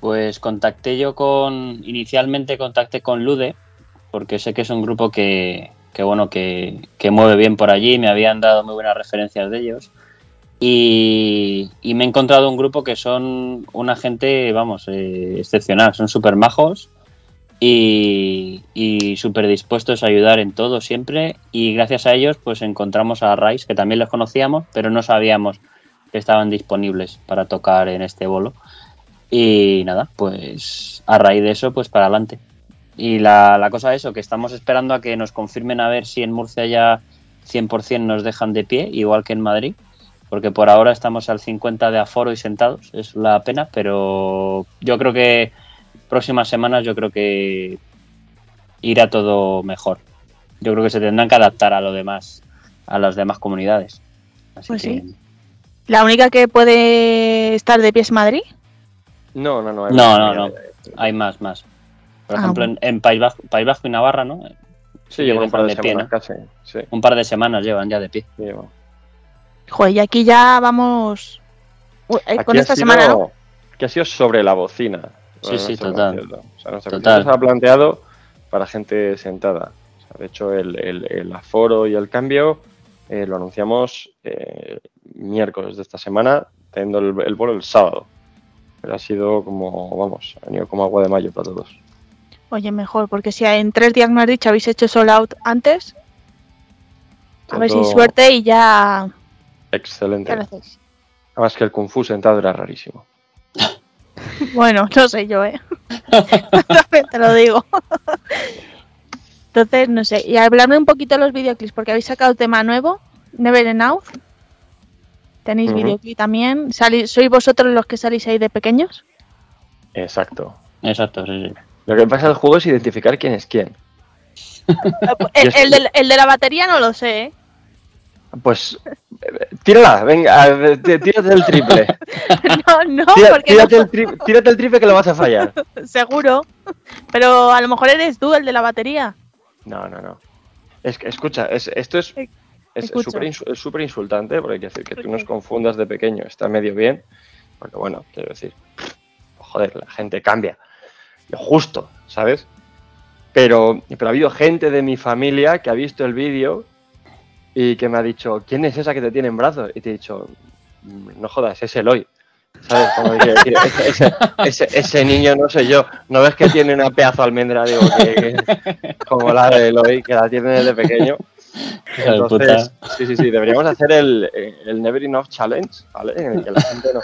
Pues contacté yo con. Inicialmente contacté con Lude, porque sé que es un grupo que, que bueno, que, que mueve bien por allí, me habían dado muy buenas referencias de ellos. Y, y me he encontrado un grupo que son una gente, vamos, eh, excepcional, son súper majos y, y súper dispuestos a ayudar en todo siempre. Y gracias a ellos, pues encontramos a Rice, que también los conocíamos, pero no sabíamos que estaban disponibles para tocar en este bolo. Y nada, pues a raíz de eso, pues para adelante. Y la, la cosa es eso, que estamos esperando a que nos confirmen a ver si en Murcia ya 100% nos dejan de pie, igual que en Madrid, porque por ahora estamos al 50 de aforo y sentados, es la pena, pero yo creo que próximas semanas yo creo que irá todo mejor. Yo creo que se tendrán que adaptar a lo demás, a las demás comunidades. Así Pues que sí. ¿La única que puede estar de pie es Madrid? No, no, no. hay No, más no, comunidad. hay más, más. Por Ah, ejemplo, bueno. en, en País, Bajo, País Bajo y Navarra, ¿no? Sí, llevo un par de de pie, semanas ¿no? casi. Sí, Un par de semanas llevan ya de pie. llevo. Joder, y aquí ya vamos Uy, eh, Aquí con esta sido- semana, ¿no? Que ha sido sobre la bocina. Sí, sí, total. O sea, Total. se ha planteado para gente sentada. O sea, de hecho, el, el- el aforo y el cambio eh, lo anunciamos eh, miércoles de esta semana, teniendo el, el vuelo el sábado. Pero ha sido como, vamos, ha venido como agua de mayo para todos. Oye, mejor, porque si en tres días me has dicho habéis hecho sold out antes, a ver si suerte y ya, Excelente. ya lo hacéis. Además que el Kung Fu sentado era rarísimo. Bueno, no sé yo, ¿eh? Te lo digo. Entonces, no sé. Y hablarme un poquito de los videoclips, porque habéis sacado tema nuevo, Never Enough. Tenéis Ujú. videoclip también. Salí- ¿Sois vosotros los que salís ahí de pequeños? Exacto. Exacto, sí, sí. Lo que pasa del juego es identificar quién es quién. El, de, el de la batería no lo sé, ¿eh? Pues tírala, venga, tí- tírate el triple. No, no, Tira- porque tírate, no, el tri- tírate el triple que lo vas a fallar. seguro. Pero a lo mejor eres tú el de la batería. No, no, no. Es que, escucha, es- esto es súper es insultante porque hay que decir que ¿Por tú nos confundas de pequeño está medio bien. Porque bueno, quiero decir, joder, la gente cambia. Justo, ¿sabes? Pero, pero ha habido gente de mi familia que ha visto el vídeo y que me ha dicho, ¿quién es esa que te tiene en brazos? Y te he dicho, "Mm, no jodas, es Eloy. ¿Sabes? Como decir, ese, ese- niño no sé yo. ¿No ves que tiene una pedazo de almendra? Digo, que, que- como la de Eloy, que la tiene desde pequeño. Entonces, sí, sí, sí, deberíamos hacer el, el Never Enough Challenge, ¿vale? En el que la gente no,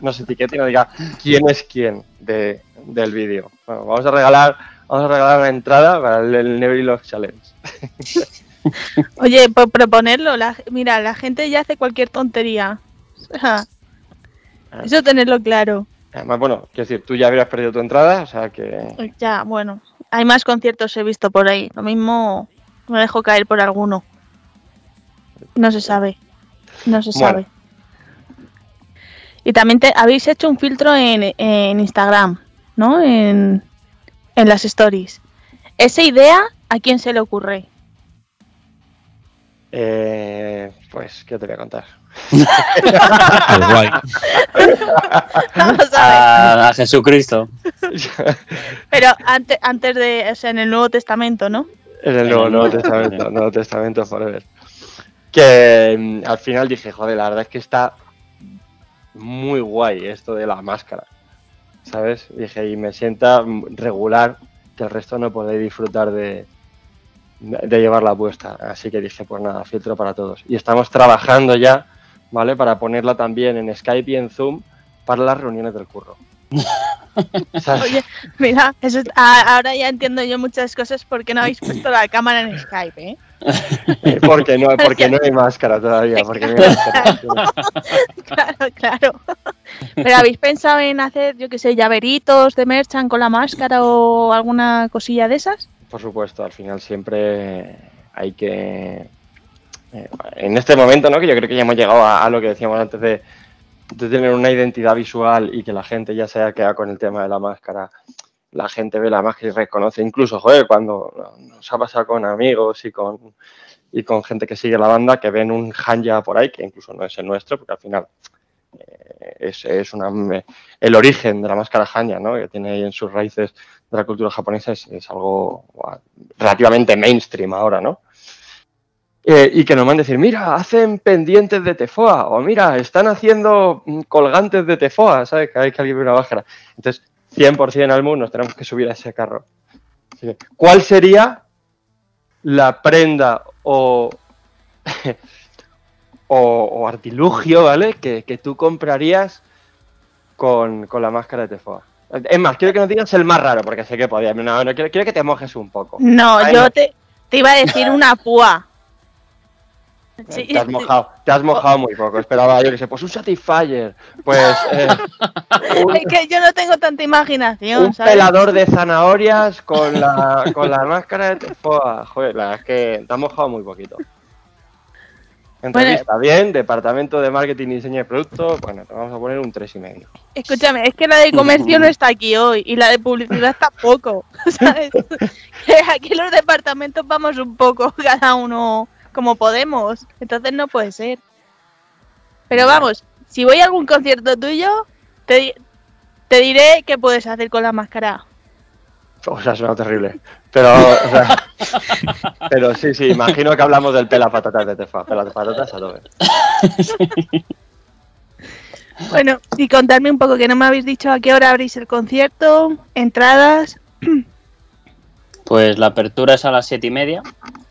nos etiquete y nos diga quién es quién de, del vídeo. Bueno, vamos a regalar, vamos a regalar una entrada para el, el Never Enough Challenge. Oye, por proponerlo, la, mira, la gente ya hace cualquier tontería. Sea, Eso tenerlo claro. Además, bueno, quiero decir, tú ya habrías perdido tu entrada, o sea que Ya, bueno. Hay más conciertos he visto por ahí. Lo mismo me dejo caer por alguno. No se sabe. No se Bueno. sabe. Y también te, habéis hecho un filtro en, en Instagram, ¿no? En, en las stories. ¿Esa idea a quién se le ocurre? eh, pues, ¿qué te voy a contar? Pues guay. Vamos a ver. A, Jesucristo. Pero antes, antes de, o sea, en el Nuevo Testamento, ¿no? En el Nuevo, Nuevo Testamento. Nuevo Testamento Forever. Que mm, al final dije, joder, la verdad es que está muy guay esto de la máscara. ¿Sabes? Dije, y me sienta regular que el resto no podéis disfrutar de, de llevarla puesta. Así que dije, pues nada, filtro para todos. Y estamos trabajando ya, ¿vale? Para ponerla también en Skype y en Zoom para las reuniones del curro. Oye, mira, eso ahora ya entiendo yo muchas cosas porque no habéis puesto la cámara en Skype, ¿eh? Porque no, porque no hay máscara todavía. Porque no hay máscara. Claro, claro. Pero habéis pensado en hacer, yo qué sé, llaveritos de merchan con la máscara o alguna cosilla de esas? Por supuesto, al final siempre hay que. eh, en este momento, ¿no? Que yo creo que ya hemos llegado a, a lo que decíamos antes de, de tener una identidad visual y que la gente ya se haya quedado con el tema de la máscara. La gente ve la máscara y reconoce, incluso, cuando nos ha pasado con amigos y con, y con gente que sigue la banda, que ven un Hanya por ahí, que incluso no es el nuestro, porque al final eh, es, es una, el origen de la máscara Hanya, ¿no? que tiene ahí en sus raíces de la cultura japonesa, es, algo relativamente mainstream ahora, ¿no? Eh, y que nos van a decir, mira, hacen pendientes de tefoa, o mira, están haciendo mm, colgantes de tefoa, ¿sabes? Cada vez que alguien una máscara. Entonces, 100% al mundo nos tenemos que subir a ese carro. Así que, ¿Cuál sería la prenda o, o, o artilugio, ¿vale? Que, que tú comprarías con, con la máscara de tefoa. Es más, quiero que nos digas el más raro, porque sé que podía. No, no, quiero, quiero que te mojes un poco. No, yo no. te, te iba a decir una púa. Sí, Te has mojado, te has mojado muy poco. Esperaba yo que se pues un Satisfyer. Pues eh, un, Es que yo no tengo tanta imaginación, un ¿sabes? pelador de zanahorias con la, con la máscara de tefoa. Joder, la verdad es que te has mojado muy poquito. Entrevista, bien, departamento de marketing y diseño de producto, bueno, te vamos a poner un tres y medio. Escúchame, es que la de comercio no está aquí hoy y la de publicidad tampoco, ¿sabes? Que aquí los departamentos vamos un poco cada uno como podemos, entonces no puede ser. Pero vamos, si voy a algún concierto tuyo, te, te diré qué puedes hacer con la máscara. O sea, suena terrible. Pero, o sea, pero sí, sí, imagino que hablamos del pela patatas de tefa. Pela patatas a tope. Bueno, y contarme un poco que no me habéis dicho a qué hora abrís el concierto, entradas. Pues la apertura es a las siete y media,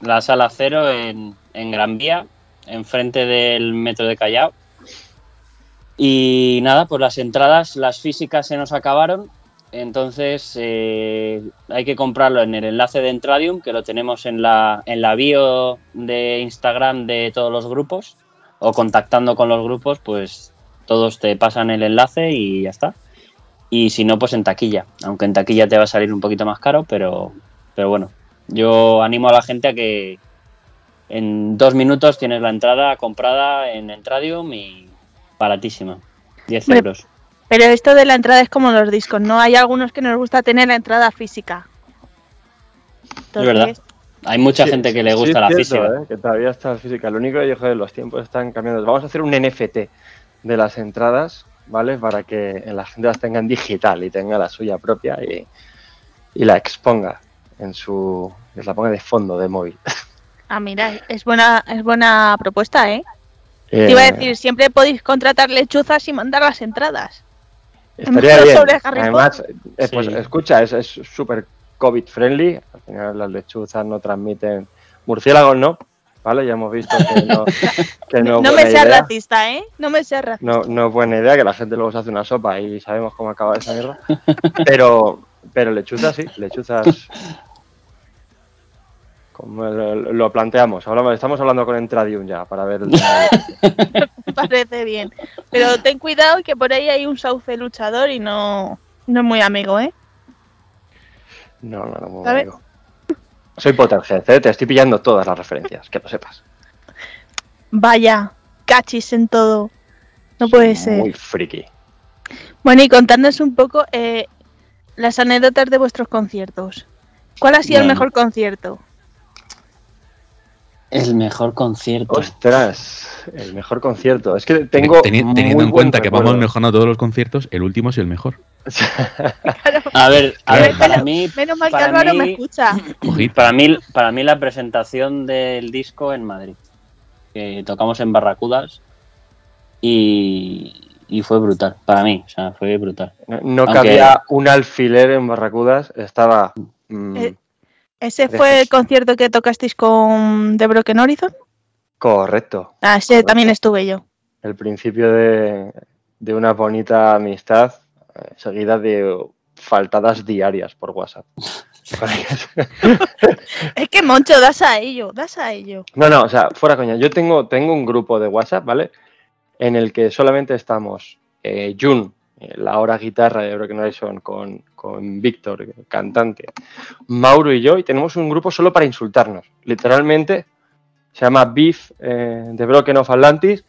la sala cero en, en Gran Vía, enfrente del metro de Callao. Y nada, pues las entradas, las físicas se nos acabaron, entonces eh, hay que comprarlo en el enlace de Entradium, que lo tenemos en la, en la bio de Instagram de todos los grupos, o contactando con los grupos, pues todos te pasan el enlace y ya está. Y si no, pues en taquilla, aunque en taquilla te va a salir un poquito más caro, pero, pero bueno, yo animo a la gente a que en dos minutos tienes la entrada comprada en Entradium y baratísima, 10 Hombre, euros. Pero esto de la entrada es como los discos, ¿no? Hay algunos que nos gusta tener la entrada física. Es verdad. Hay mucha Sí, gente que le gusta la cierto, física. ¿eh? Que todavía está física. Lo único que joder, los tiempos están cambiando. Vamos a hacer un NFT de las entradas, ¿vale? Para que la gente las tenga en digital y tenga la suya propia y, y la exponga en su. que la ponga de fondo de móvil. Ah, mira, es buena, es buena propuesta, ¿eh? Eh, Te iba a decir, siempre podéis contratar lechuzas y mandar las entradas. Estaría bien. sobre Harry Además, eh, pues Sí. escucha, es es súper COVID friendly. Al final las lechuzas no transmiten. Murciélagos no, ¿vale? Ya hemos visto que no, que no, No, es me seas idea. racista, ¿eh? No me seas racista. No, no es buena idea que la gente luego se hace una sopa y sabemos cómo acaba esa mierda. Pero, pero lechuzas sí, lechuzas. Como lo, planteamos, estamos hablando con Entradium ya para ver el Me parece bien. Pero ten cuidado que por ahí hay un sauce luchador y no, no es muy amigo, ¿eh? No, no, no, muy ¿Sabe? amigo. Soy Potterhead, ¿eh? te estoy pillando todas las referencias, que lo sepas. Vaya, cachis en todo. No puede ser. Muy friki. Bueno, y contándonos un poco eh, las anécdotas de vuestros conciertos. ¿Cuál ha sido el mejor concierto? El mejor concierto. Ostras, el mejor concierto. Es que tengo. Teni- muy teniendo en cuenta que vamos mejorando todos los conciertos, el último es el mejor. A ver, a ver, para mí, Menos mal que Álvaro me escucha. Para mí, para mí la presentación del disco en Madrid. Que tocamos en Barracudas y, y fue brutal. Para mí, o sea, fue brutal. No, cabía un alfiler en Barracudas, estaba. mm, Eh, ¿Ese fue el concierto que tocasteis con The Broken Horizon? correcto. Ah, sí, Correcto. también estuve yo. El principio de, de una bonita amistad, eh, seguida de faltadas diarias por WhatsApp. Es que Moncho, das a ello, das a ello. No, no, o sea, fuera coña. Yo tengo, tengo un grupo de WhatsApp, ¿vale? En el que solamente estamos eh, Jun, eh, la hora guitarra de Broken Horizon, con, con Víctor, cantante, Mauro y yo, y tenemos un grupo solo para insultarnos. Literalmente se llama Beef eh, de Broken of Atlantis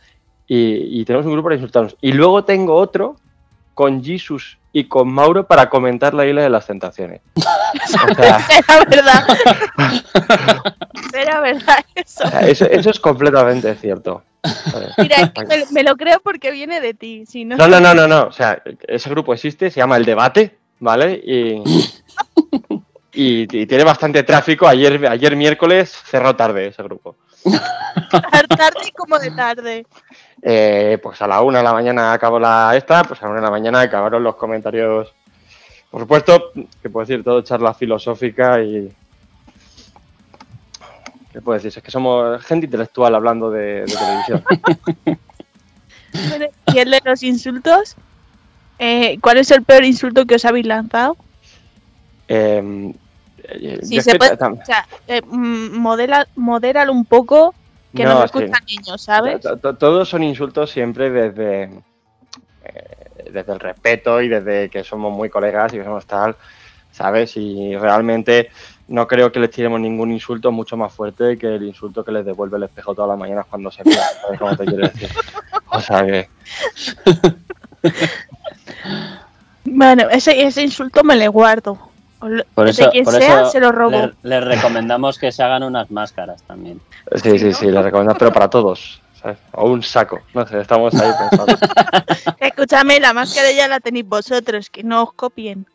Y, y tenemos un grupo para insultarnos. Y luego tengo otro con Jesus y con Mauro para comentar la isla de las tentaciones. O sea, Era verdad. Era verdad eso. o sea, eso, eso es completamente cierto. Mira, me, me lo creo porque viene de ti. Si no, No, no, no, no, no. O sea, ese grupo existe, se llama El Debate, ¿vale? Y, y, y tiene bastante tráfico. Ayer, ayer miércoles cerró tarde ese grupo. tarde como de tarde. Eh, pues a la una de la mañana acabó la esta, pues a la una de la mañana acabaron los comentarios. Por supuesto, que puedo decir todo charla filosófica y. ¿Qué puedo decir? Es que somos gente intelectual hablando de, de televisión. Y el de los insultos. Eh, ¿Cuál es el peor insulto que os habéis lanzado? Eh, eh, Si se puede- O sea, eh, mm, modela, modéralo un poco, que no, No, nos sí. escuchan niños, ¿sabes? To- to- Todos son insultos siempre desde, eh, desde el respeto y desde que somos muy colegas y que somos tal, ¿sabes? Y realmente no creo que les tiremos ningún insulto mucho más fuerte que el insulto que les devuelve el espejo todas las mañanas cuando se pira, ¿sabes cómo te quiero decir? O sea que, Bueno, ese, ese insulto me le guardo. Por de eso, quien por sea, eso se lo robo. les, les recomendamos que se hagan unas máscaras también. sí, sí, sí, les recomendamos, pero para todos, ¿sabes? O un saco, no sé, estamos ahí pensando. Escúchame, la máscara ya la tenéis vosotros, que no os copien.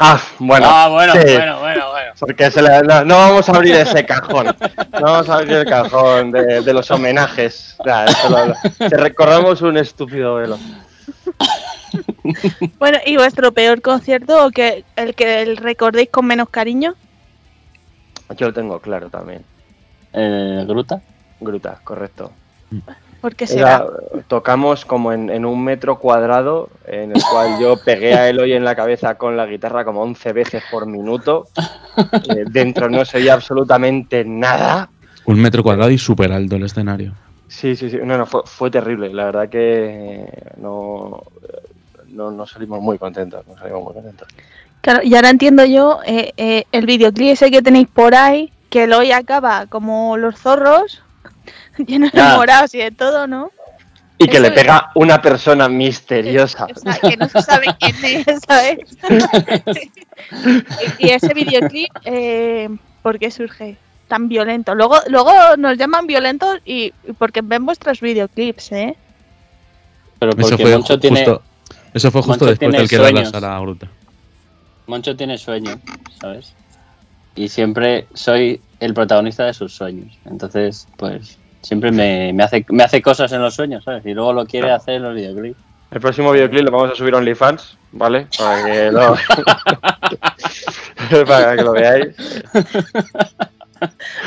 Ah, bueno. ah, bueno, sí. bueno, bueno, bueno. Porque se le- no, no vamos a abrir ese cajón. No vamos a abrir el cajón de, de los homenajes. Eso lo- recorramos un estúpido velo. Bueno, ¿y vuestro peor concierto o que el que el recordéis con menos cariño? Yo lo tengo claro también. Eh, Gruta. Gruta, correcto. ¿Por qué será? Era- tocamos como en, en un metro cuadrado, en el cual yo pegué a Eloy en la cabeza con la guitarra como 11 veces por minuto. Eh, dentro no se oía absolutamente nada. Un metro cuadrado y súper alto el escenario. Sí, sí, sí. No, no, fue, fue terrible. La verdad que no, no, no salimos muy contentos. No salimos muy contentos. Claro, y ahora entiendo yo eh, eh, el videoclip ese que tenéis por ahí, que el hoy acaba como los zorros, llenos de morados y de todo, ¿no? Y que Eso le es- pega una persona misteriosa. O sea, que no se sabe quién es, ¿sabes? y, ese videoclip, eh, ¿por qué surge tan violento? Luego, luego nos llaman violentos y y porque ven vuestros videoclips, ¿eh? Pero Eso porque fue, Moncho ju- tiene, justo, eso fue justo Moncho después del que la sueños. sala gruta. Moncho tiene sueño, ¿sabes? Y siempre soy el protagonista de sus sueños. Entonces, pues, siempre me, me hace, me hace cosas en los sueños, ¿sabes? Y luego lo quiere hacer en los videoclips. El próximo videoclip lo vamos a subir a OnlyFans, ¿vale? Para que lo, para que lo veáis.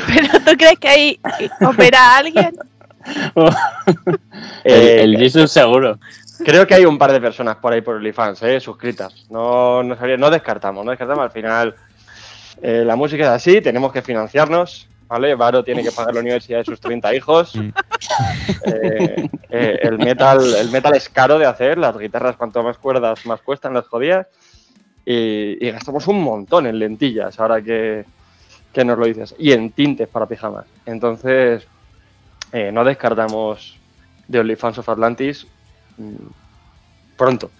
¿Pero tú crees que ahí opera a alguien? Eh, el, el Jesus seguro. Creo que hay un par de personas por ahí por OnlyFans, ¿eh? suscritas. No, no, no descartamos, no descartamos. Al final, eh, la música es así, tenemos que financiarnos, ¿vale? Varo tiene que pagar la universidad de sus 30 hijos. Mm. Eh, eh, el, metal, el metal es caro de hacer, las guitarras cuanto más cuerdas más cuestan las jodidas. Y, y gastamos un montón en lentillas, ahora que, que nos lo dices. Y en tintes para pijamas. Entonces, eh, no descartamos de OnlyFans of Atlantis mm, pronto.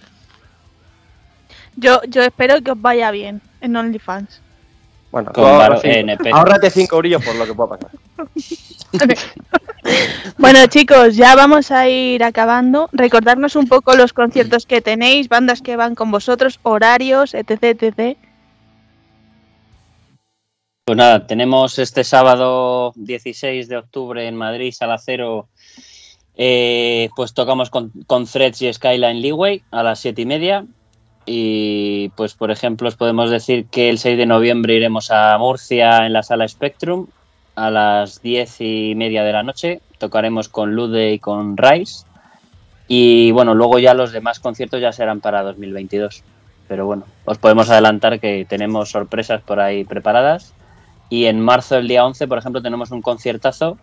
Yo, yo espero que os vaya bien en OnlyFans. Bueno, Con tú ahorra Varo- cinco- NP. ahórrate 5 eurillos por lo que pueda pasar. Bueno, chicos, ya vamos a ir acabando. Recordarnos un poco los conciertos que tenéis, bandas que van con vosotros, horarios, etc, etc. Pues nada, tenemos este sábado 16 de octubre en Madrid, Sala Cero. eh, pues tocamos con, con Threads y Skyline Leeway a las 7 y media. Y pues, por ejemplo, os podemos decir que el 6 de noviembre iremos a Murcia en la sala Spectrum a las 10 y media de la noche. Tocaremos con Lude y con Rice. Y bueno, luego ya los demás conciertos ya serán para 2022. Pero bueno, os podemos adelantar que tenemos sorpresas por ahí preparadas. Y en marzo, el día 11, por ejemplo, tenemos un conciertazo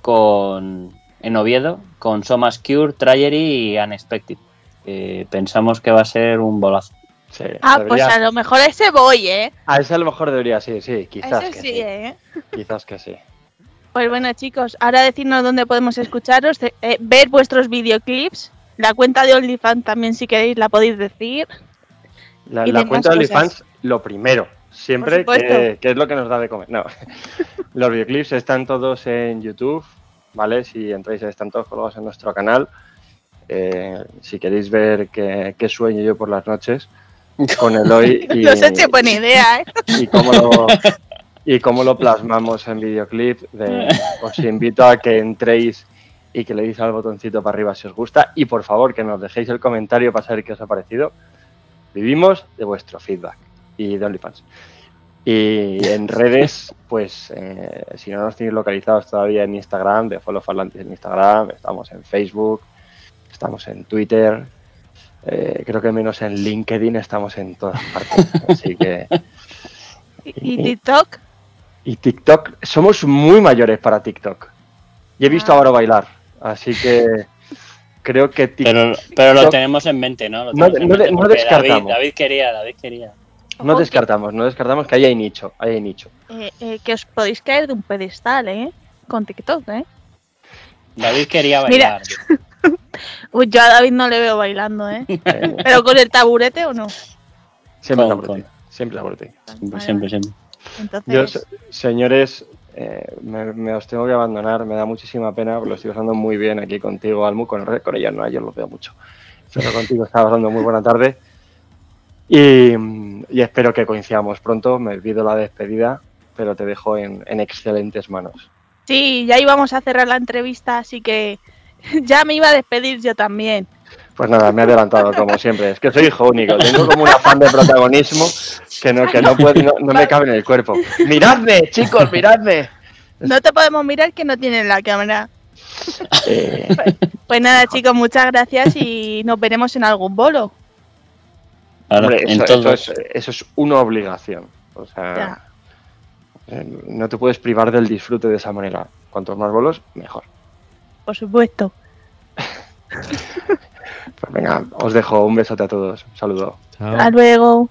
con, en Oviedo con Somas Cure, Trayery y Unexpected. Que pensamos que va a ser un bolazo. Sí, Ah, pues a lo mejor ese voy, ¿eh? a ese a lo mejor debería, sí, sí, quizás ese que sí, sí. ¿eh? Quizás que sí. Pues bueno, chicos, ahora decirnos dónde podemos escucharos, eh, eh, ver vuestros videoclips. La cuenta de OnlyFans también, si queréis, la podéis decir. La, cuenta de. OnlyFans, lo primero, siempre, que, que es lo que nos da de comer. No. Los videoclips están todos en YouTube, ¿vale? Si entráis, están todos colgados en nuestro canal. Eh, si queréis ver qué, qué sueño yo por las noches con Eloy y, No sé si es buena idea, ¿eh? y cómo lo, y cómo lo plasmamos en videoclip. de- os invito a que entréis y que le deis al botoncito para arriba si os gusta. Y por favor, que nos dejéis el comentario para saber qué os ha parecido. Vivimos de vuestro feedback y de OnlyFans. Y en redes, pues eh, si no nos tenéis localizados todavía en Instagram, de Follow Farlantes en Instagram, estamos en Facebook, estamos en Twitter, eh, creo que menos en LinkedIn estamos en todas partes. Así que. Y, y TikTok. Y TikTok, somos muy mayores para TikTok. Y he visto Ah. ahora bailar, así que creo que TikTok. Pero, pero lo tenemos en mente, ¿no? Lo No- no mente descartamos. David, David quería, David quería. No Ojo, descartamos, no descartamos que ahí hay nicho, ahí hay nicho. Eh, eh, que os podéis caer de un pedestal, ¿eh? Con TikTok, ¿eh? David quería Mira. Uy, yo a David no le veo bailando, ¿eh? ¿Pero con el taburete o no? siempre Con- está por ti, siempre está ti. Siempre, siempre, siempre. Entonces, Yo, se- señores, eh, me, me os tengo que abandonar, me da muchísima pena, porque lo estoy pasando muy bien aquí contigo, Almu, con, con ella no, yo lo veo mucho. Pero contigo estaba pasando muy buena tarde. Y, y espero que coincidamos pronto, me pido la despedida, pero te dejo en, en excelentes manos. sí, ya íbamos a cerrar la entrevista, así que ya me iba a despedir yo también. Pues nada, me he adelantado como siempre. Es que soy hijo único, tengo como un afán de protagonismo que no, que no, puede- no, no me cabe en el cuerpo. ¡Miradme, chicos, miradme! No te podemos mirar que no tienes la cámara. Eh, Pues nada, chicos, muchas gracias y nos veremos en algún bolo. Hombre, eso, todo. eso es, eso es una obligación. O sea, Ya. eh, no te puedes privar del disfrute de esa manera. Cuantos más bolos, mejor. Por supuesto. Pues venga, os dejo un besote a todos. Un saludo. Chao. Hasta luego.